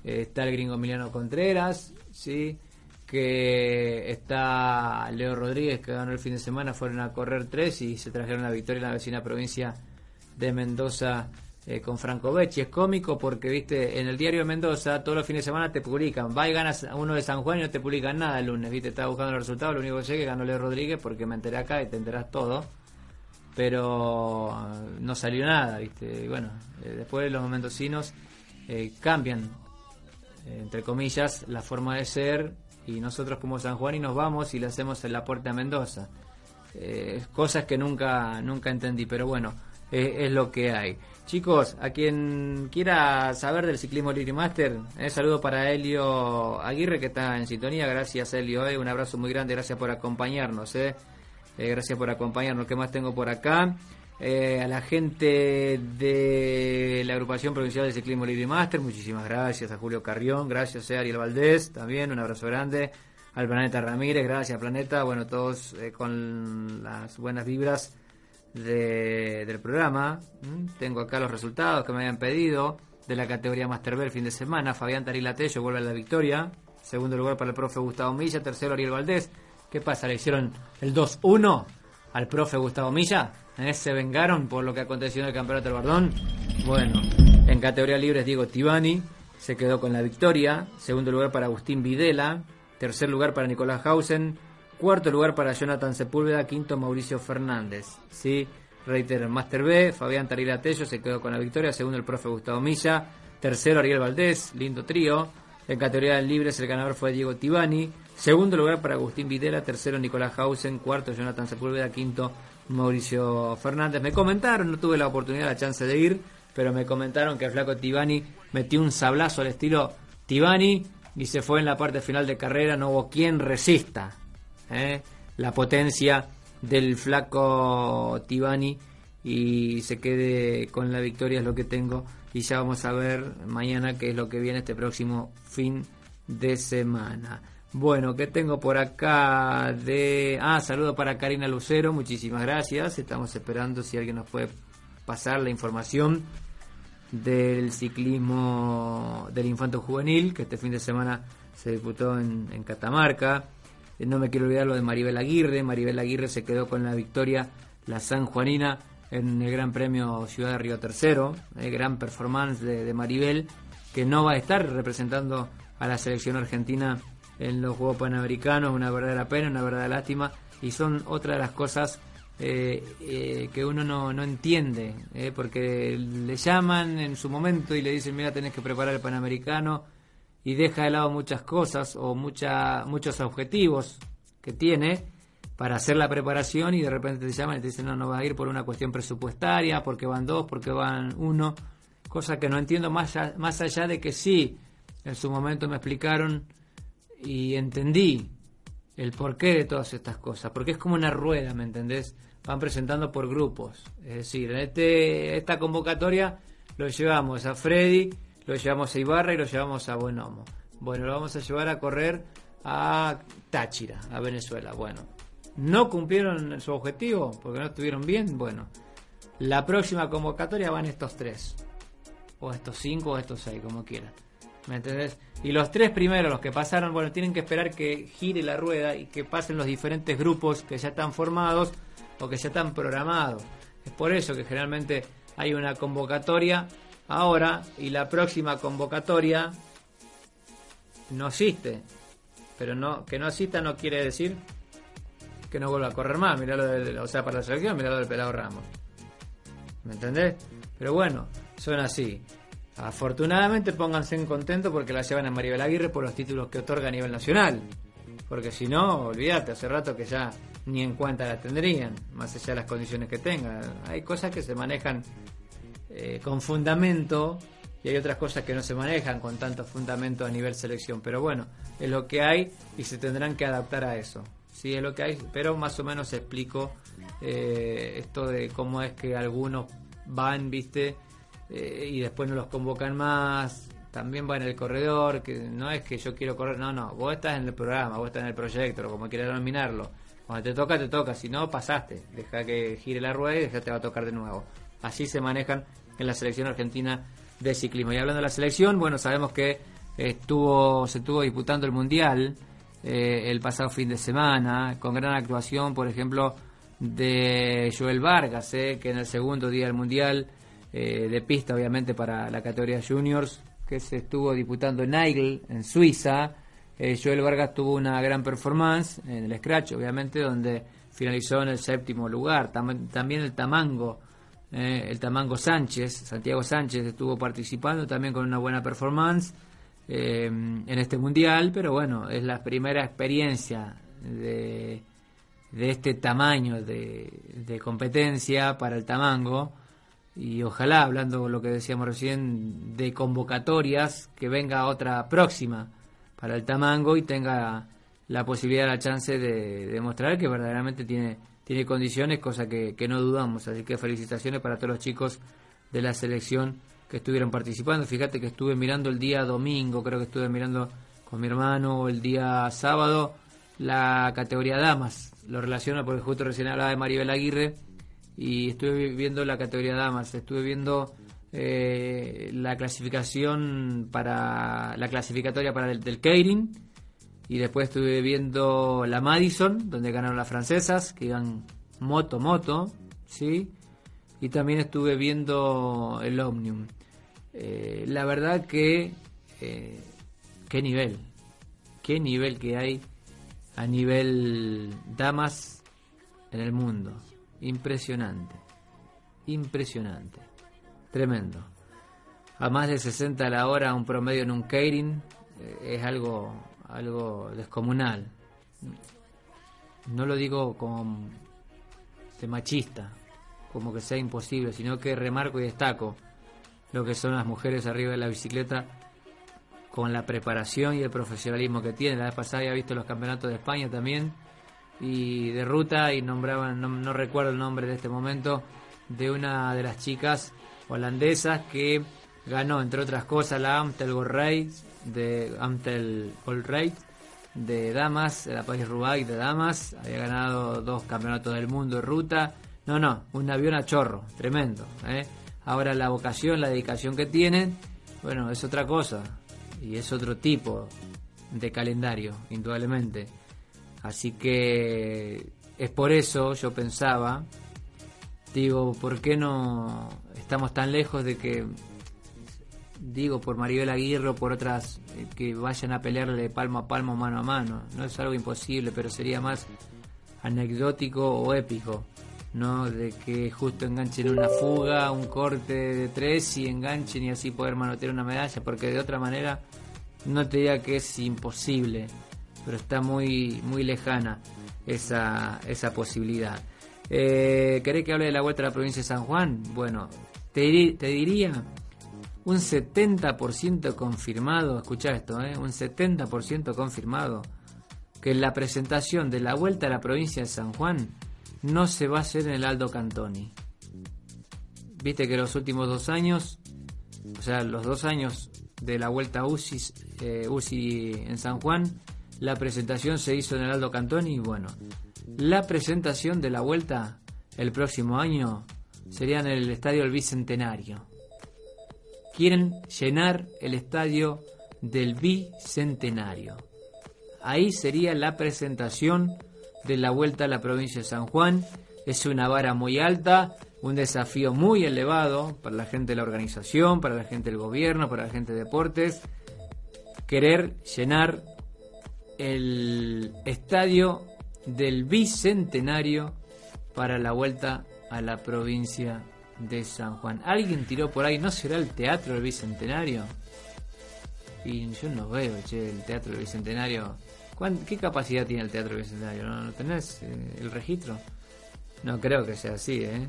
está el gringo Emiliano Contreras, sí que está Leo Rodríguez que ganó el fin de semana, fueron a correr tres y se trajeron la victoria en la vecina provincia de Mendoza eh, con Franco Becci. Es cómico porque, viste, en el diario de Mendoza todos los fines de semana te publican, va y ganas uno de San Juan y no te publican nada el lunes, viste, estaba buscando los resultados, lo único que sé que ganó Leo Rodríguez porque me enteré acá y te enterás todo. Pero no salió nada, viste. Bueno, eh, después los mendocinos eh, cambian eh, entre comillas, la forma de ser y nosotros como San Juan y nos vamos y le hacemos el aporte a Mendoza. Eh, cosas que nunca, nunca entendí, pero bueno, es lo que hay. Chicos, a quien quiera saber del ciclismo Liri Master, eh, saludo para Helio Aguirre que está en sintonía. Gracias, Helio. un abrazo muy grande. Gracias por acompañarnos. Eh. Eh, gracias por acompañarnos. ¿Qué más tengo por acá? Eh, a la gente de la agrupación provincial de ciclismo Libre Master, muchísimas gracias. A Julio Carrión, gracias a Ariel Valdés, también un abrazo grande. Al Planeta Ramírez, gracias Planeta. Bueno, todos eh, con las buenas vibras de- del programa. ¿m? Tengo acá los resultados que me habían pedido de la categoría Master B el fin de semana. Fabián Tarilatello vuelve a la victoria. Segundo lugar para el profe Gustavo Milla. Tercero Ariel Valdés. ¿Qué pasa? ¿Le hicieron el 2-1 al profe Gustavo Milla? ¿Eh? ¿Se vengaron por lo que aconteció en el campeonato del Bardón? Bueno, en categoría libres Diego Tibani se quedó con la victoria. Segundo lugar para Agustín Videla. Tercer lugar para Nicolás Hausen. Cuarto lugar para Jonathan Sepúlveda. Quinto Mauricio Fernández. Sí, reitero, Master B. Fabián Tarila Tello se quedó con la victoria. Segundo el profe Gustavo Milla. Tercero Ariel Valdés. Lindo trío. En categoría libres el ganador fue Diego Tibani. Segundo lugar para Agustín Videla. Tercero Nicolás Hausen. Cuarto Jonathan Sepúlveda. Quinto Mauricio Fernández. Me comentaron, no tuve la oportunidad, la chance de ir, pero me comentaron que el flaco Tibani metió un sablazo al estilo Tibani y se fue en la parte final de carrera. No hubo quien resista ¿eh? la potencia del flaco Tibani y se quede con la victoria es lo que tengo y ya vamos a ver mañana qué es lo que viene este próximo fin de semana. Bueno, ¿qué tengo por acá de... Ah, saludo para Karina Lucero, muchísimas gracias. Estamos esperando si alguien nos puede pasar la información del ciclismo del infanto juvenil, que este fin de semana se disputó en, en Catamarca. Eh, No me quiero olvidar lo de Maribel Aguirre. Maribel Aguirre se quedó con la victoria, la San Juanina, en el Gran Premio Ciudad de Río Tercero. Eh, gran performance de, de Maribel, que no va a estar representando a la selección argentina en los Juegos Panamericanos. Una verdadera pena, una verdadera lástima. Y son otra de las cosas eh, eh, que uno no, no entiende, eh, porque le llaman en su momento y le dicen, mira, tenés que preparar el Panamericano y deja de lado muchas cosas o mucha, muchos objetivos que tiene para hacer la preparación y de repente te llaman y te dicen, no, no va a ir por una cuestión presupuestaria, porque van dos, porque van uno, cosa que no entiendo más, allá- más allá de que sí, en su momento me explicaron y entendí el porqué de todas estas cosas, porque es como una rueda, ¿me entendés? Van presentando por grupos, es decir, en este, esta convocatoria lo llevamos a Freddy, lo llevamos a Ibarra y lo llevamos a Buenomo. Bueno, lo vamos a llevar a correr a Táchira, a Venezuela. Bueno, no cumplieron su objetivo porque no estuvieron bien. Bueno, la próxima convocatoria van estos tres, o estos cinco, o estos seis, como quieran. ¿Me entendés? Y los tres primeros, los que pasaron, bueno, tienen que esperar que gire la rueda y que pasen los diferentes grupos que ya están formados o que ya están programados. Es por eso que generalmente hay una convocatoria ahora y la próxima convocatoria no existe. Pero no que no exista no quiere decir que no vuelva a correr más. Mirá lo del, o sea, para la selección, mirá lo del pelado Ramos. ¿Me entendés? Pero bueno, son así. Afortunadamente pónganse en contento porque la llevan a Maribel Aguirre por los títulos que otorga a nivel nacional. Porque si no, olvídate, hace rato que ya ni en cuenta la tendrían, más allá de las condiciones que tengan. Hay cosas que se manejan eh, con fundamento y hay otras cosas que no se manejan con tanto fundamento a nivel selección. Pero bueno, es lo que hay y se tendrán que adaptar a eso. Sí, es lo que hay, pero más o menos explico eh, esto de cómo es que algunos van, viste, eh, y después no los convocan más. También va en el corredor, que no es que yo quiero correr, no, no, vos estás en el programa, vos estás en el proyecto, como quieras denominarlo. Cuando te toca, te toca, si no, pasaste, deja que gire la rueda y ya te va a tocar de nuevo. Así se manejan en la selección argentina de ciclismo. Y hablando de la selección, bueno, sabemos que estuvo se estuvo disputando el Mundial eh, el pasado fin de semana, con gran actuación, por ejemplo, de Joel Vargas, eh, que en el segundo día del Mundial eh, de pista, obviamente, para la categoría juniors, que se estuvo disputando en Aigle, en Suiza. Eh, Joel Vargas tuvo una gran performance en el Scratch, obviamente, donde finalizó en el séptimo lugar. Tam- también el Tamango, eh, el Tamango Sánchez, Santiago Sánchez estuvo participando también con una buena performance eh, en este mundial, pero bueno, es la primera experiencia de, de este tamaño de, competencia para el Tamango y ojalá, hablando lo que decíamos recién, de convocatorias, que venga otra próxima para el Tamango y tenga la posibilidad, la chance de demostrar que verdaderamente tiene, tiene condiciones, cosa que no dudamos. Así que felicitaciones para todos los chicos de la selección que estuvieron participando. Fíjate que estuve mirando el día domingo, creo que estuve mirando con mi hermano el día sábado la categoría damas. Lo relaciono porque justo recién hablaba de Maribel Aguirre y estuve viendo la categoría damas, estuve viendo eh, la clasificación para la clasificatoria para el del Keirin y después estuve viendo la Madison donde ganaron las francesas que iban moto moto, sí, y también estuve viendo el Omnium. Eh, la verdad que eh, qué nivel, qué nivel que hay a nivel damas en el mundo. Impresionante. Impresionante. Tremendo. A más de 60 a la hora un promedio en un Keirin eh, es algo algo descomunal. No lo digo como de machista, como que sea imposible, sino que remarco y destaco lo que son las mujeres arriba de la bicicleta con la preparación y el profesionalismo que tienen. La vez pasada había visto los campeonatos de España también y de ruta y nombraban, no, no recuerdo el nombre de este momento, de una de las chicas holandesas que ganó, entre otras cosas, la Amstel Gold Race, de Amstel Gold Race de damas, la País Roubaix de damas, había ganado dos campeonatos del mundo de ruta. No, no, un avión a chorro, tremendo. ¿eh? Ahora la vocación, la dedicación que tienen, bueno, es otra cosa y es otro tipo de calendario, indudablemente. Así que es por eso yo pensaba, digo, ¿por qué no estamos tan lejos de que, digo, por Maribel Aguirre o por otras eh, que vayan a pelearle palmo a palmo, mano a mano? No es algo imposible, pero sería más anecdótico o épico. ¿No? De que justo enganchen una fuga, un corte de tres y enganchen y así poder manotear una medalla, porque de otra manera no te diría que es imposible, pero está muy, muy lejana esa, esa posibilidad. Eh, ¿Querés que hable de la vuelta a la provincia de San Juan? Bueno, te diría un 70% confirmado, escucha esto, ¿eh? un 70% confirmado que la presentación de la vuelta a la provincia de San Juan no se va a hacer en el Aldo Cantoni. Viste que los últimos dos años, o sea, los dos años de la vuelta a UCI, eh, UCI en San Juan, la presentación se hizo en el Aldo Cantoni y bueno, la presentación de la vuelta el próximo año sería en el Estadio del Bicentenario. Quieren llenar el estadio del Bicentenario. Ahí sería la presentación de la vuelta a la provincia de San Juan. Es una vara muy alta, un desafío muy elevado para la gente de la organización, para la gente del gobierno, para la gente de deportes. Querer llenar el estadio del Bicentenario para la vuelta a la provincia de San Juan. ¿Alguien tiró por ahí? ¿No será el Teatro del Bicentenario? Y yo no veo, che, el Teatro del Bicentenario ¿Cuán- ¿Qué capacidad tiene el Teatro Bicentenario? ¿No, no tenés eh, el registro? No creo que sea así, ¿eh?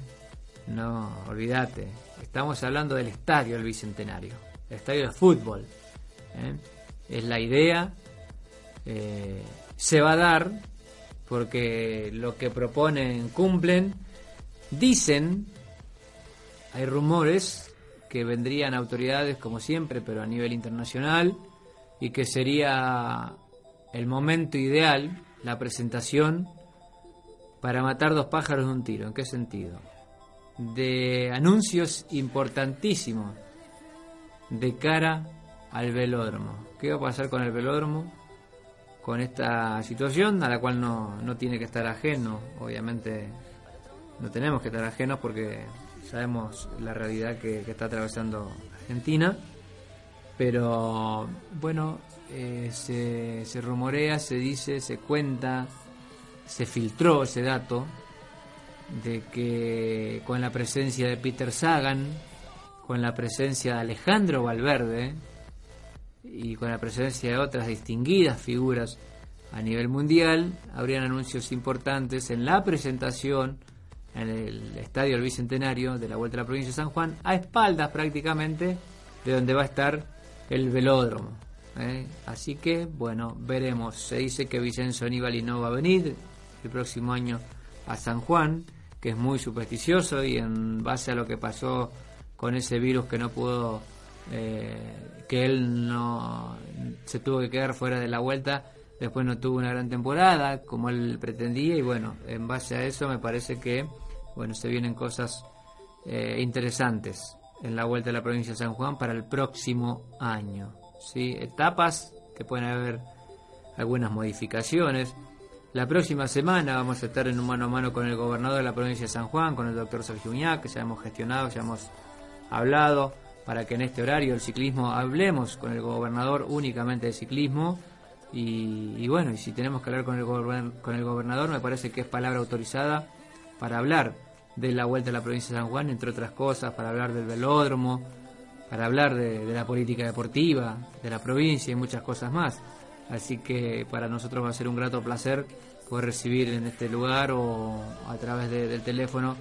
No, olvídate. Estamos hablando del estadio del Bicentenario, el estadio de fútbol. ¿eh? Es la idea, eh, se va a dar porque lo que proponen cumplen. Dicen, hay rumores que vendrían autoridades como siempre, pero a nivel internacional, y que sería el momento ideal, la presentación, para matar dos pájaros de un tiro. ¿En qué sentido? De anuncios importantísimos de cara al velódromo. ¿Qué va a pasar con el velódromo? Con esta situación a la cual no, no tiene que estar ajeno, obviamente no tenemos que estar ajenos porque sabemos la realidad que, que está atravesando Argentina, pero bueno, eh, se, se rumorea, se dice, se cuenta, se filtró ese dato de que con la presencia de Peter Sagan, con la presencia de Alejandro Valverde y con la presencia de otras distinguidas figuras a nivel mundial, habrían anuncios importantes en la presentación en el Estadio del Bicentenario de la Vuelta a la Provincia de San Juan, a espaldas prácticamente de donde va a estar el velódromo. ¿Eh? Así que, bueno, veremos. Se dice que Vicenzo Aníbal no va a venir el próximo año a San Juan, que es muy supersticioso y en base a lo que pasó con ese virus que no pudo, eh, que él no se tuvo que quedar fuera de la vuelta, después no tuvo una gran temporada como él pretendía y bueno, en base a eso me parece que, bueno, se vienen cosas eh, interesantes en la vuelta a la provincia de San Juan para el próximo año. ¿Sí? Etapas que pueden haber algunas modificaciones. La próxima semana vamos a estar en un mano a mano con el gobernador de la provincia de San Juan, con el doctor Sergio Uñac, que ya hemos gestionado, ya hemos hablado, para que en este horario el ciclismo hablemos con el gobernador únicamente de ciclismo. Y, bueno, y si tenemos que hablar con el, con el gobernador, me parece que es palabra autorizada para hablar de la vuelta a la provincia de San Juan, entre otras cosas, para hablar del velódromo, para hablar de, la política deportiva de la provincia y muchas cosas más. Así que para nosotros va a ser un grato placer poder recibir en este lugar o a través de- del teléfono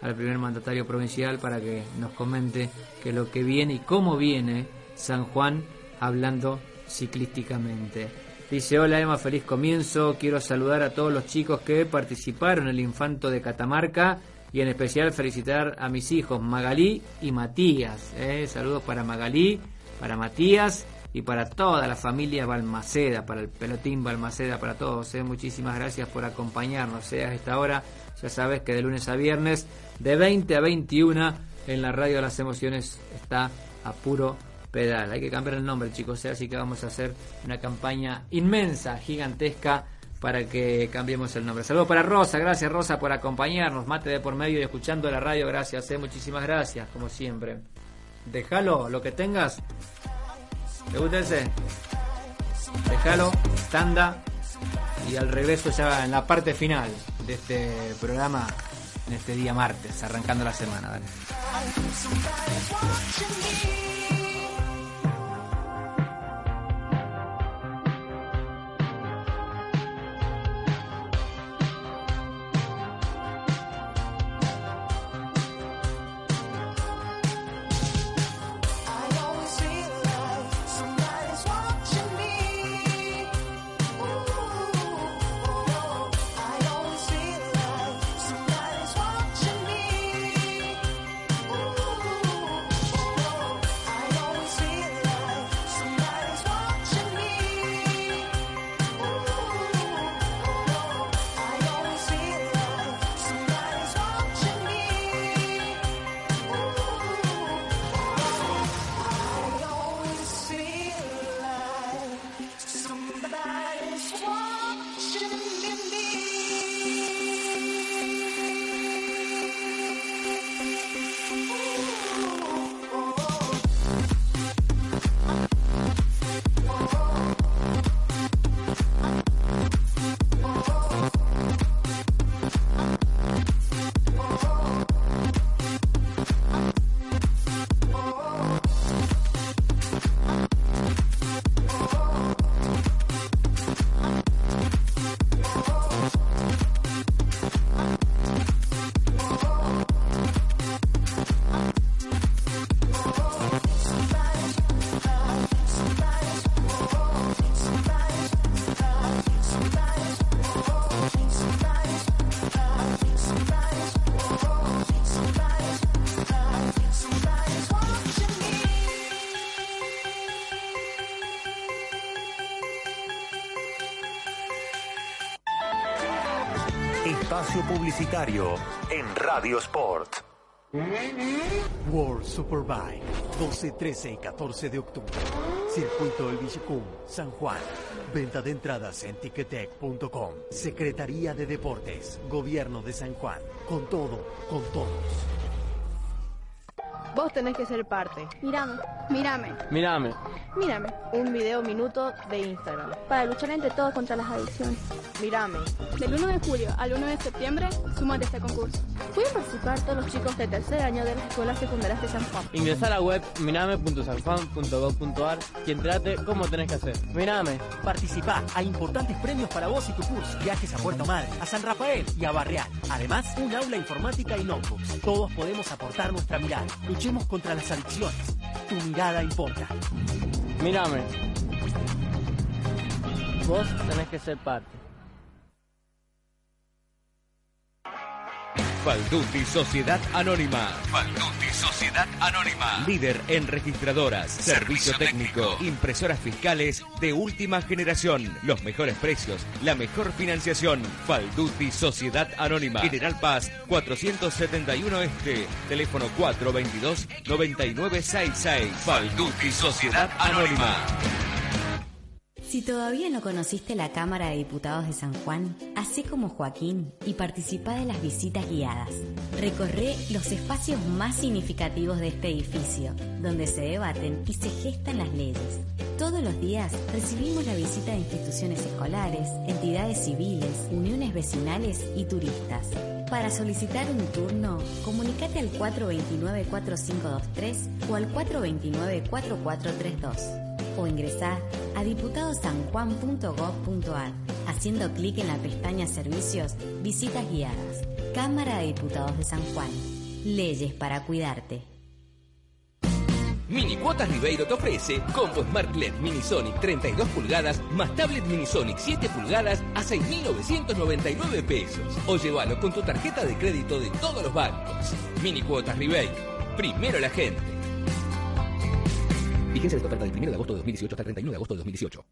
al primer mandatario provincial para que nos comente que lo que viene y cómo viene San Juan hablando ciclísticamente. Dice, hola Emma, feliz comienzo. Quiero saludar a todos los chicos que participaron en el Infanto de Catamarca y en especial felicitar a mis hijos Magalí y Matías. ¿eh? Saludos para Magalí, para Matías y para toda la familia Balmaceda, para el pelotín Balmaceda, para todos. ¿eh? Muchísimas gracias por acompañarnos ¿eh? a esta hora. Ya sabes que de lunes a viernes, de 20 a 21, en la radio de las emociones está a puro pedal. Hay que cambiar el nombre, chicos, ¿eh? así que vamos a hacer una campaña inmensa, gigantesca, para que cambiemos el nombre. Saludos para Rosa, gracias Rosa por acompañarnos, mate de por medio y escuchando la radio, gracias, ¿eh? muchísimas gracias, como siempre. Déjalo, lo que tengas. ¿Te gusta ese? Déjalo, tanda y al regreso ya en la parte final de este programa, en este día martes, arrancando la semana. Publicitario en Radio Sport. World Superbike, 12, 13 y 14 de octubre. Circuito El Villicum, San Juan. Venta de entradas en ticketek.com. Secretaría de Deportes, Gobierno de San Juan. Con todo, con todos. Vos tenés que ser parte. Mírame, mírame, Mírame. mírame. Un video minuto de Instagram. Para luchar entre todos contra las adicciones. Mírame. Del 1 de julio al 1 de septiembre, súmate a este concurso. Pueden participar todos los chicos de tercer año de las escuelas secundarias de San Juan. Ingresa a la web mirame.sanjuan.gov.ar y entrate cómo tenés que hacer. Mírame. Participá. Hay importantes premios para vos y tu curso. Viajes a Puerto Madre, a San Rafael y a Barreal. Además, un aula informática y notebooks. Todos podemos aportar nuestra mirada. Luchemos contra las adicciones. Tu mirada importa. Mírame. Vos tenés que ser parte. Falduti Sociedad Anónima. Falduti Sociedad Anónima. Líder en registradoras, servicio, técnico, impresoras fiscales de última generación. Los mejores precios, la mejor financiación. Falduti Sociedad Anónima. General Paz 471 Este. Teléfono 422-9966. Falduti Sociedad Anónima. Si todavía no conociste la Cámara de Diputados de San Juan, hacé como Joaquín y participa de las visitas guiadas. Recorre los espacios más significativos de este edificio, donde se debaten y se gestan las leyes. Todos los días recibimos la visita de instituciones escolares, entidades civiles, uniones vecinales y turistas. Para solicitar un turno, comunícate al 429-4523 o al 429-4432 o ingresá a diputadosanjuan.gov.ar haciendo clic en la pestaña Servicios, Visitas Guiadas. Cámara de Diputados de San Juan. Leyes para cuidarte. Mini Cuotas Ribeiro te ofrece combo Smart LED Mini Sonic 32 pulgadas más tablet Mini Sonic 7 pulgadas a 6.999 pesos. O llévalo con tu tarjeta de crédito de todos los bancos. Mini Cuotas Ribeiro. Primero la gente. Vigencia de esta oferta del 1 de agosto de 2018 hasta el 31 de agosto de 2018.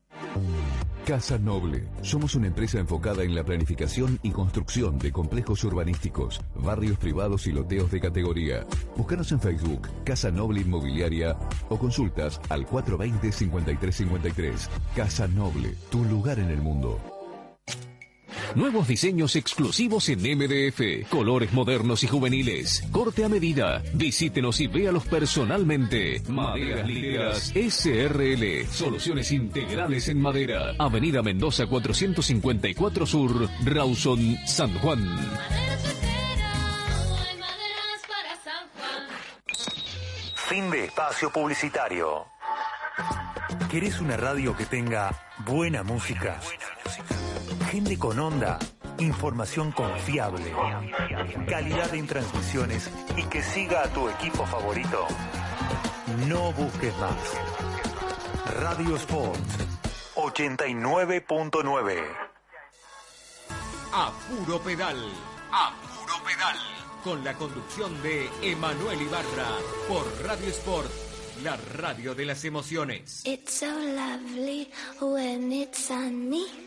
Casa Noble. Somos una empresa enfocada en la planificación y construcción de complejos urbanísticos, barrios privados y loteos de categoría. Búscanos en Facebook, Casa Noble Inmobiliaria o consultas al 420-5353. Casa Noble, tu lugar en el mundo. Nuevos diseños exclusivos en MDF, colores modernos y juveniles, corte a medida. Visítenos y véalos personalmente. Maderas Ligeras SRL, soluciones integrales en madera. Avenida Mendoza 454 Sur, Rawson, San Juan. Fin de espacio publicitario. ¿Querés una radio que tenga buena música? Gente con onda, información confiable, calidad en transmisiones y que siga a tu equipo favorito. No busques más. Radio Sport 89.9. A puro pedal. A puro pedal. Con la conducción de Emanuel Ibarra por Radio Sport, la radio de las emociones. It's so lovely when it's sunny.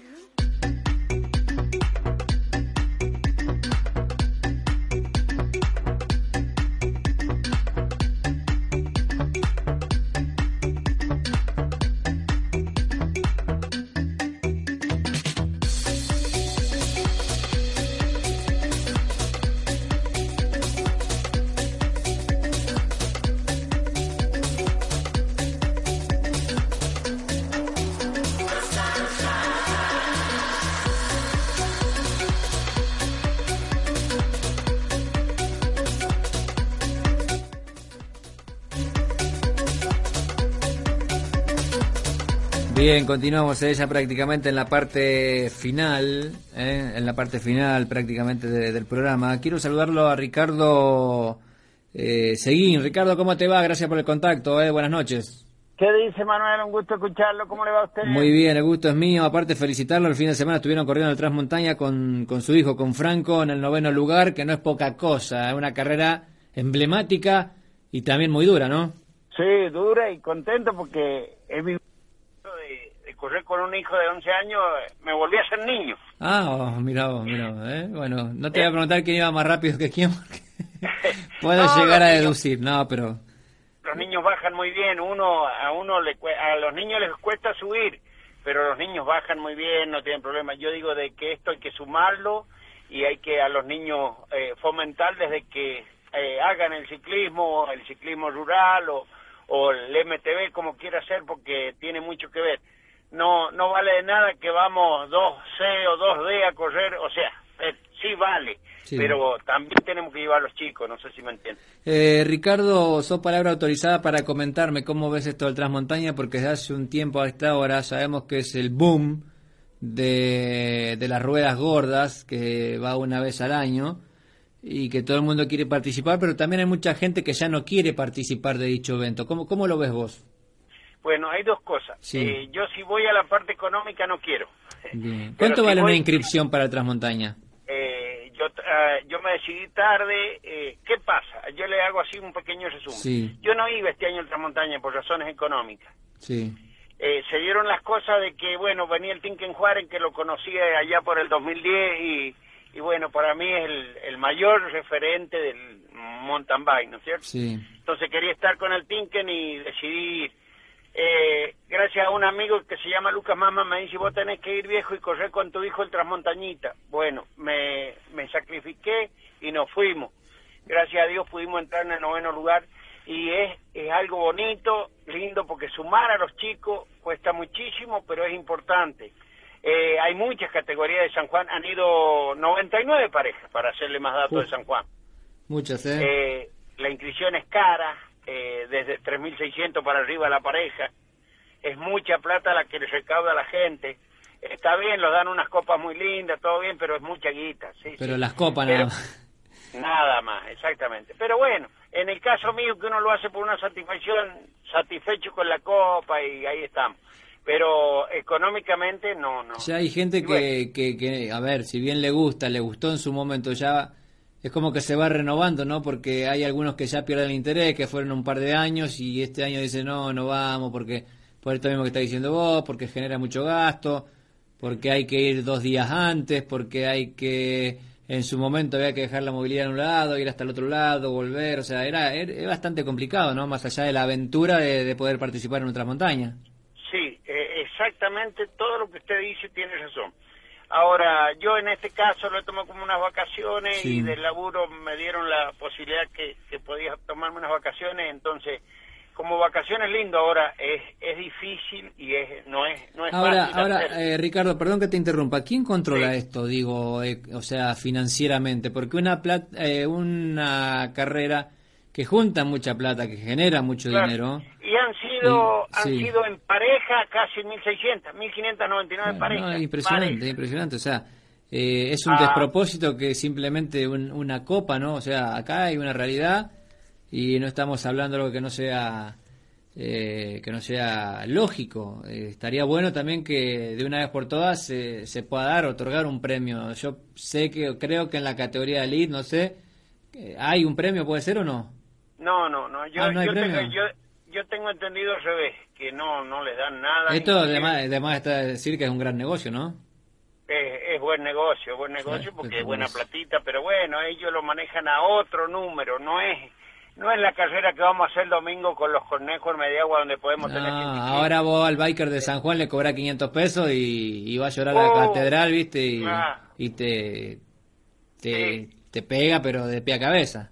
Bien, continuamos eh, ya prácticamente en la parte final, eh, en la parte final prácticamente de- del programa. Quiero saludarlo a Ricardo eh, Seguín. Ricardo, ¿cómo te va? Gracias por el contacto. eh, Buenas noches. ¿Qué dice Manuel? Un gusto escucharlo. ¿Cómo le va a usted? Muy bien, el gusto es mío. Aparte, felicitarlo. El fin de semana estuvieron corriendo el Transmontaña con, con su hijo, con Franco, en el noveno lugar, que no es poca cosa. Es una carrera emblemática y también muy dura, ¿no? Sí, dura y contento porque he vivido de, de correr con un hijo de 11 años. Me volví a ser niño. Ah, oh, mira vos, mira vos, ¿eh? Bueno, no te voy a preguntar quién iba más rápido que quién, porque puedo No, llegar a niños- deducir. No, pero... Los niños bajan muy bien, uno a uno le a los niños les cuesta subir, pero los niños bajan muy bien, no tienen problema. Yo digo de que esto hay que sumarlo y hay que a los niños eh, fomentar desde que eh, hagan el ciclismo, el ciclismo rural o, o el MTV como quiera hacer porque tiene mucho que ver. No no vale de nada que vamos 2C o 2D a correr, o sea, eh, sí vale, Sí. pero también tenemos que llevar a los chicos, no sé si me entienden. Eh, Ricardo, sos palabra autorizada para comentarme cómo ves esto del Transmontaña, porque desde hace un tiempo a esta hora sabemos que es el boom de, de las ruedas gordas, que va una vez al año, y que todo el mundo quiere participar, pero también hay mucha gente que ya no quiere participar de dicho evento. ¿Cómo, cómo lo ves vos? Bueno, hay dos cosas. Sí. Eh, yo si voy a la parte económica no quiero. Bien. ¿Cuánto si vale voy- una inscripción para el Transmontaña? Eh, yo, ah, yo me decidí tarde. eh, ¿Qué pasa? Yo le hago así un pequeño resumen. Sí. Yo no iba este año al Tramontaña por razones económicas. Sí. Eh, se dieron las cosas de que, bueno, venía el Tinken Juárez, que lo conocí allá por el 2010 y, y bueno, para mí es el, el mayor referente del mountain bike, ¿no es cierto? Sí. Entonces quería estar con el Tinken y decidí ir. Eh, gracias a un amigo que se llama Lucas Mama me dice, vos tenés que ir viejo y correr con tu hijo el Transmontañita. Bueno, me, me sacrifiqué y nos fuimos. Gracias a Dios pudimos entrar en el noveno lugar y es, es algo bonito, lindo, porque sumar a los chicos cuesta muchísimo, pero es importante. Eh, hay muchas categorías de San Juan, han ido 99 parejas, para hacerle más datos Uf. de San Juan. Muchas, ¿eh? Eh, la inscripción es cara, eh, desde 3.600 para arriba la pareja. Es mucha plata la que le recauda la gente. Está bien, los dan unas copas muy lindas, todo bien, pero es mucha guita. Sí, pero sí. las copas Pero- nada más. Nada más, exactamente. Pero bueno, en el caso mío que uno lo hace por una satisfacción, satisfecho con la copa y ahí estamos. Pero económicamente no, no. Ya hay gente que, que, que, a ver, si bien le gusta, le gustó en su momento, ya es como que se va renovando, ¿no? Porque hay algunos que ya pierden el interés, que fueron un par de años y este año dicen, no, no vamos, porque por esto mismo que está diciendo vos, porque genera mucho gasto, porque hay que ir dos días antes, porque hay que, en su momento había que dejar la movilidad en un lado, ir hasta el otro lado, volver, o sea, era, era, es bastante complicado, ¿no? Más allá de la aventura de, de poder participar en otras montañas. Exactamente todo lo que usted dice tiene razón. Ahora, yo en este caso lo tomo como unas vacaciones Sí. y del laburo me dieron la posibilidad que, que podía tomarme unas vacaciones, entonces como vacaciones lindo ahora es, es difícil y es no es no es Ahora, fácil ahora eh, Ricardo, perdón que te interrumpa. ¿Quién controla esto, digo, eh, o sea, financieramente? Porque una plat- eh, una carrera que junta mucha plata, que genera mucho Claro. dinero. y han sido Y- han sí. sido en pareja casi 1600, 1599 parejas. No, impresionante, parejas. impresionante. O sea, eh, es un Ah. despropósito que simplemente un- una copa, ¿no? O sea, acá hay una realidad y no estamos hablando de algo que no sea eh, que no sea lógico. Eh, estaría bueno también que de una vez por todas se- se pueda dar, otorgar un premio. Yo sé que creo que en la categoría Elite, no sé, eh, hay un premio, puede ser o no. No, no, no, yo Ah, ¿no yo, tengo, yo yo tengo entendido al revés, que no no les dan nada. Esto además, además está de decir que es un gran negocio, ¿no? Es, es buen negocio, buen negocio Sí, porque es buena platita, pero bueno, ellos lo manejan a otro número, no es no es la carrera que vamos a hacer el domingo con los conejos en Mediagua donde podemos tener Ah, 115. ahora vos al biker de San Juan le cobra 500 pesos y, y va a llorar a la Oh, catedral, ¿viste? Y, ah. y te, te, te pega, pero de pie a cabeza.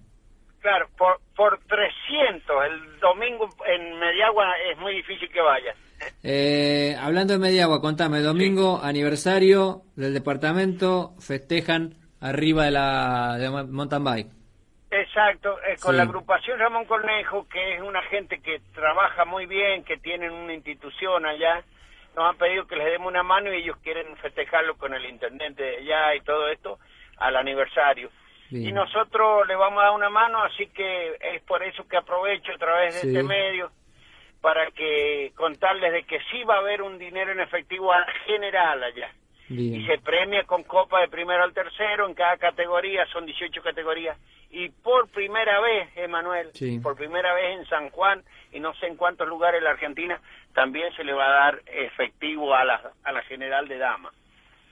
Claro, por, por 300 el domingo en Mediagua es muy difícil que vaya. Eh, hablando de Mediagua, contame, domingo, aniversario del departamento, festejan arriba de la de mo- mountain bike. Exacto, eh, con Sí. la agrupación Ramón Cornejo, que es una gente que trabaja muy bien, que tienen una institución allá, nos han pedido que les demos una mano y ellos quieren festejarlo con el intendente de allá y todo esto al aniversario. Bien. Y nosotros le vamos a dar una mano, así que es por eso que aprovecho a través de Sí. este medio para que contarles de que sí va a haber un dinero en efectivo a- general allá. Y se premia con copa de primero al tercero en cada categoría, son 18 categorías. Y por primera vez, Emanuel, Sí. por primera vez en San Juan y no sé en cuántos lugares de la Argentina, también se le va a dar efectivo a la, a la general de damas.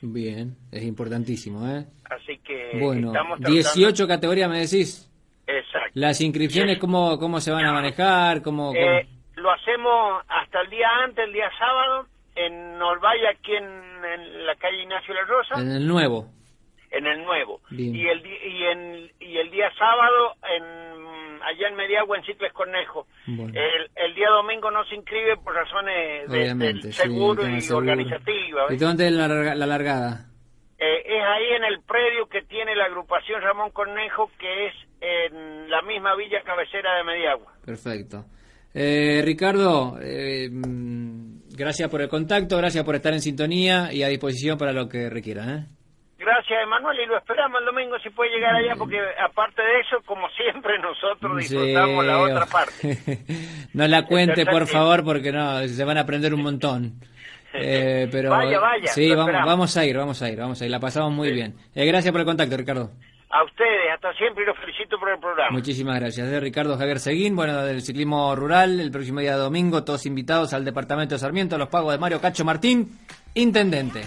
Bien, es importantísimo, ¿eh? Así que Bueno, estamos tratando- 18 categorías me decís. Exacto. Las inscripciones, ¿cómo, cómo se van a manejar? ¿Cómo, cómo? Eh, lo hacemos hasta el día antes, el día sábado, en Olvaya, aquí en, en la calle Ignacio La Rosa, En el nuevo. en el nuevo. Bien. Y el, y, en, y el día sábado, en, allá en Mediagua, en Cicles Cornejo. Bueno. El, el día domingo no se inscribe por razones de, del seguro y seguro. organizativa. ¿Y dónde es la, la largada? Eh, es ahí en el predio que tiene la agrupación Ramón Cornejo, que es en la misma villa cabecera de Mediagua. Perfecto. Eh, Ricardo, eh, mm, gracias por el contacto, gracias por estar en sintonía y a disposición para lo que requieran. Gracias, Emanuel, y lo esperamos el domingo si puede llegar allá, porque aparte de eso, como siempre, nosotros disfrutamos Sí, la otra parte. no la cuente, por favor, porque no, se van a aprender un montón. Eh, pero Vaya, vaya, sí, vamos, vamos a ir, vamos a ir, vamos a ir. La pasamos muy bien. Eh, gracias por el contacto, Ricardo. A ustedes, hasta siempre, y los felicito por el programa. Muchísimas gracias. De Ricardo Javier Seguín, bueno, del ciclismo rural, el próximo día domingo, todos invitados al departamento de Sarmiento, a los pagos de Mario Cacho Martín, intendente.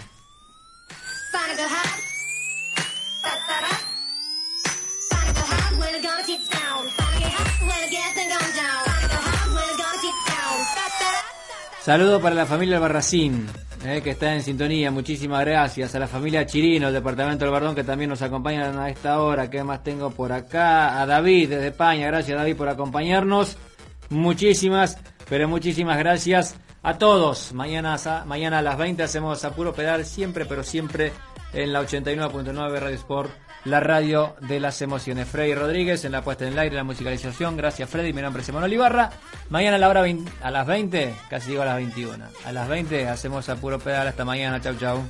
Saludo para la familia Albarracín, eh, que está en sintonía. Muchísimas gracias. A la familia Chirino, el departamento del Bardón, que también nos acompañan a esta hora. ¿Qué más tengo por acá? A David desde España. Gracias, David, por acompañarnos. Muchísimas, pero muchísimas gracias a todos. Mañana, mañana a las 20 hacemos a puro pedal, siempre, pero siempre en la 89.9 Radio Sport, la radio de las emociones. Freddy Rodríguez en la puesta en el aire, la musicalización. Gracias, Freddy. Mi nombre es Emanuel Ibarra. Mañana a la hora 20 a las 20, casi digo a las 21. A las 20 hacemos a puro pedal. Hasta mañana. Chau, chau.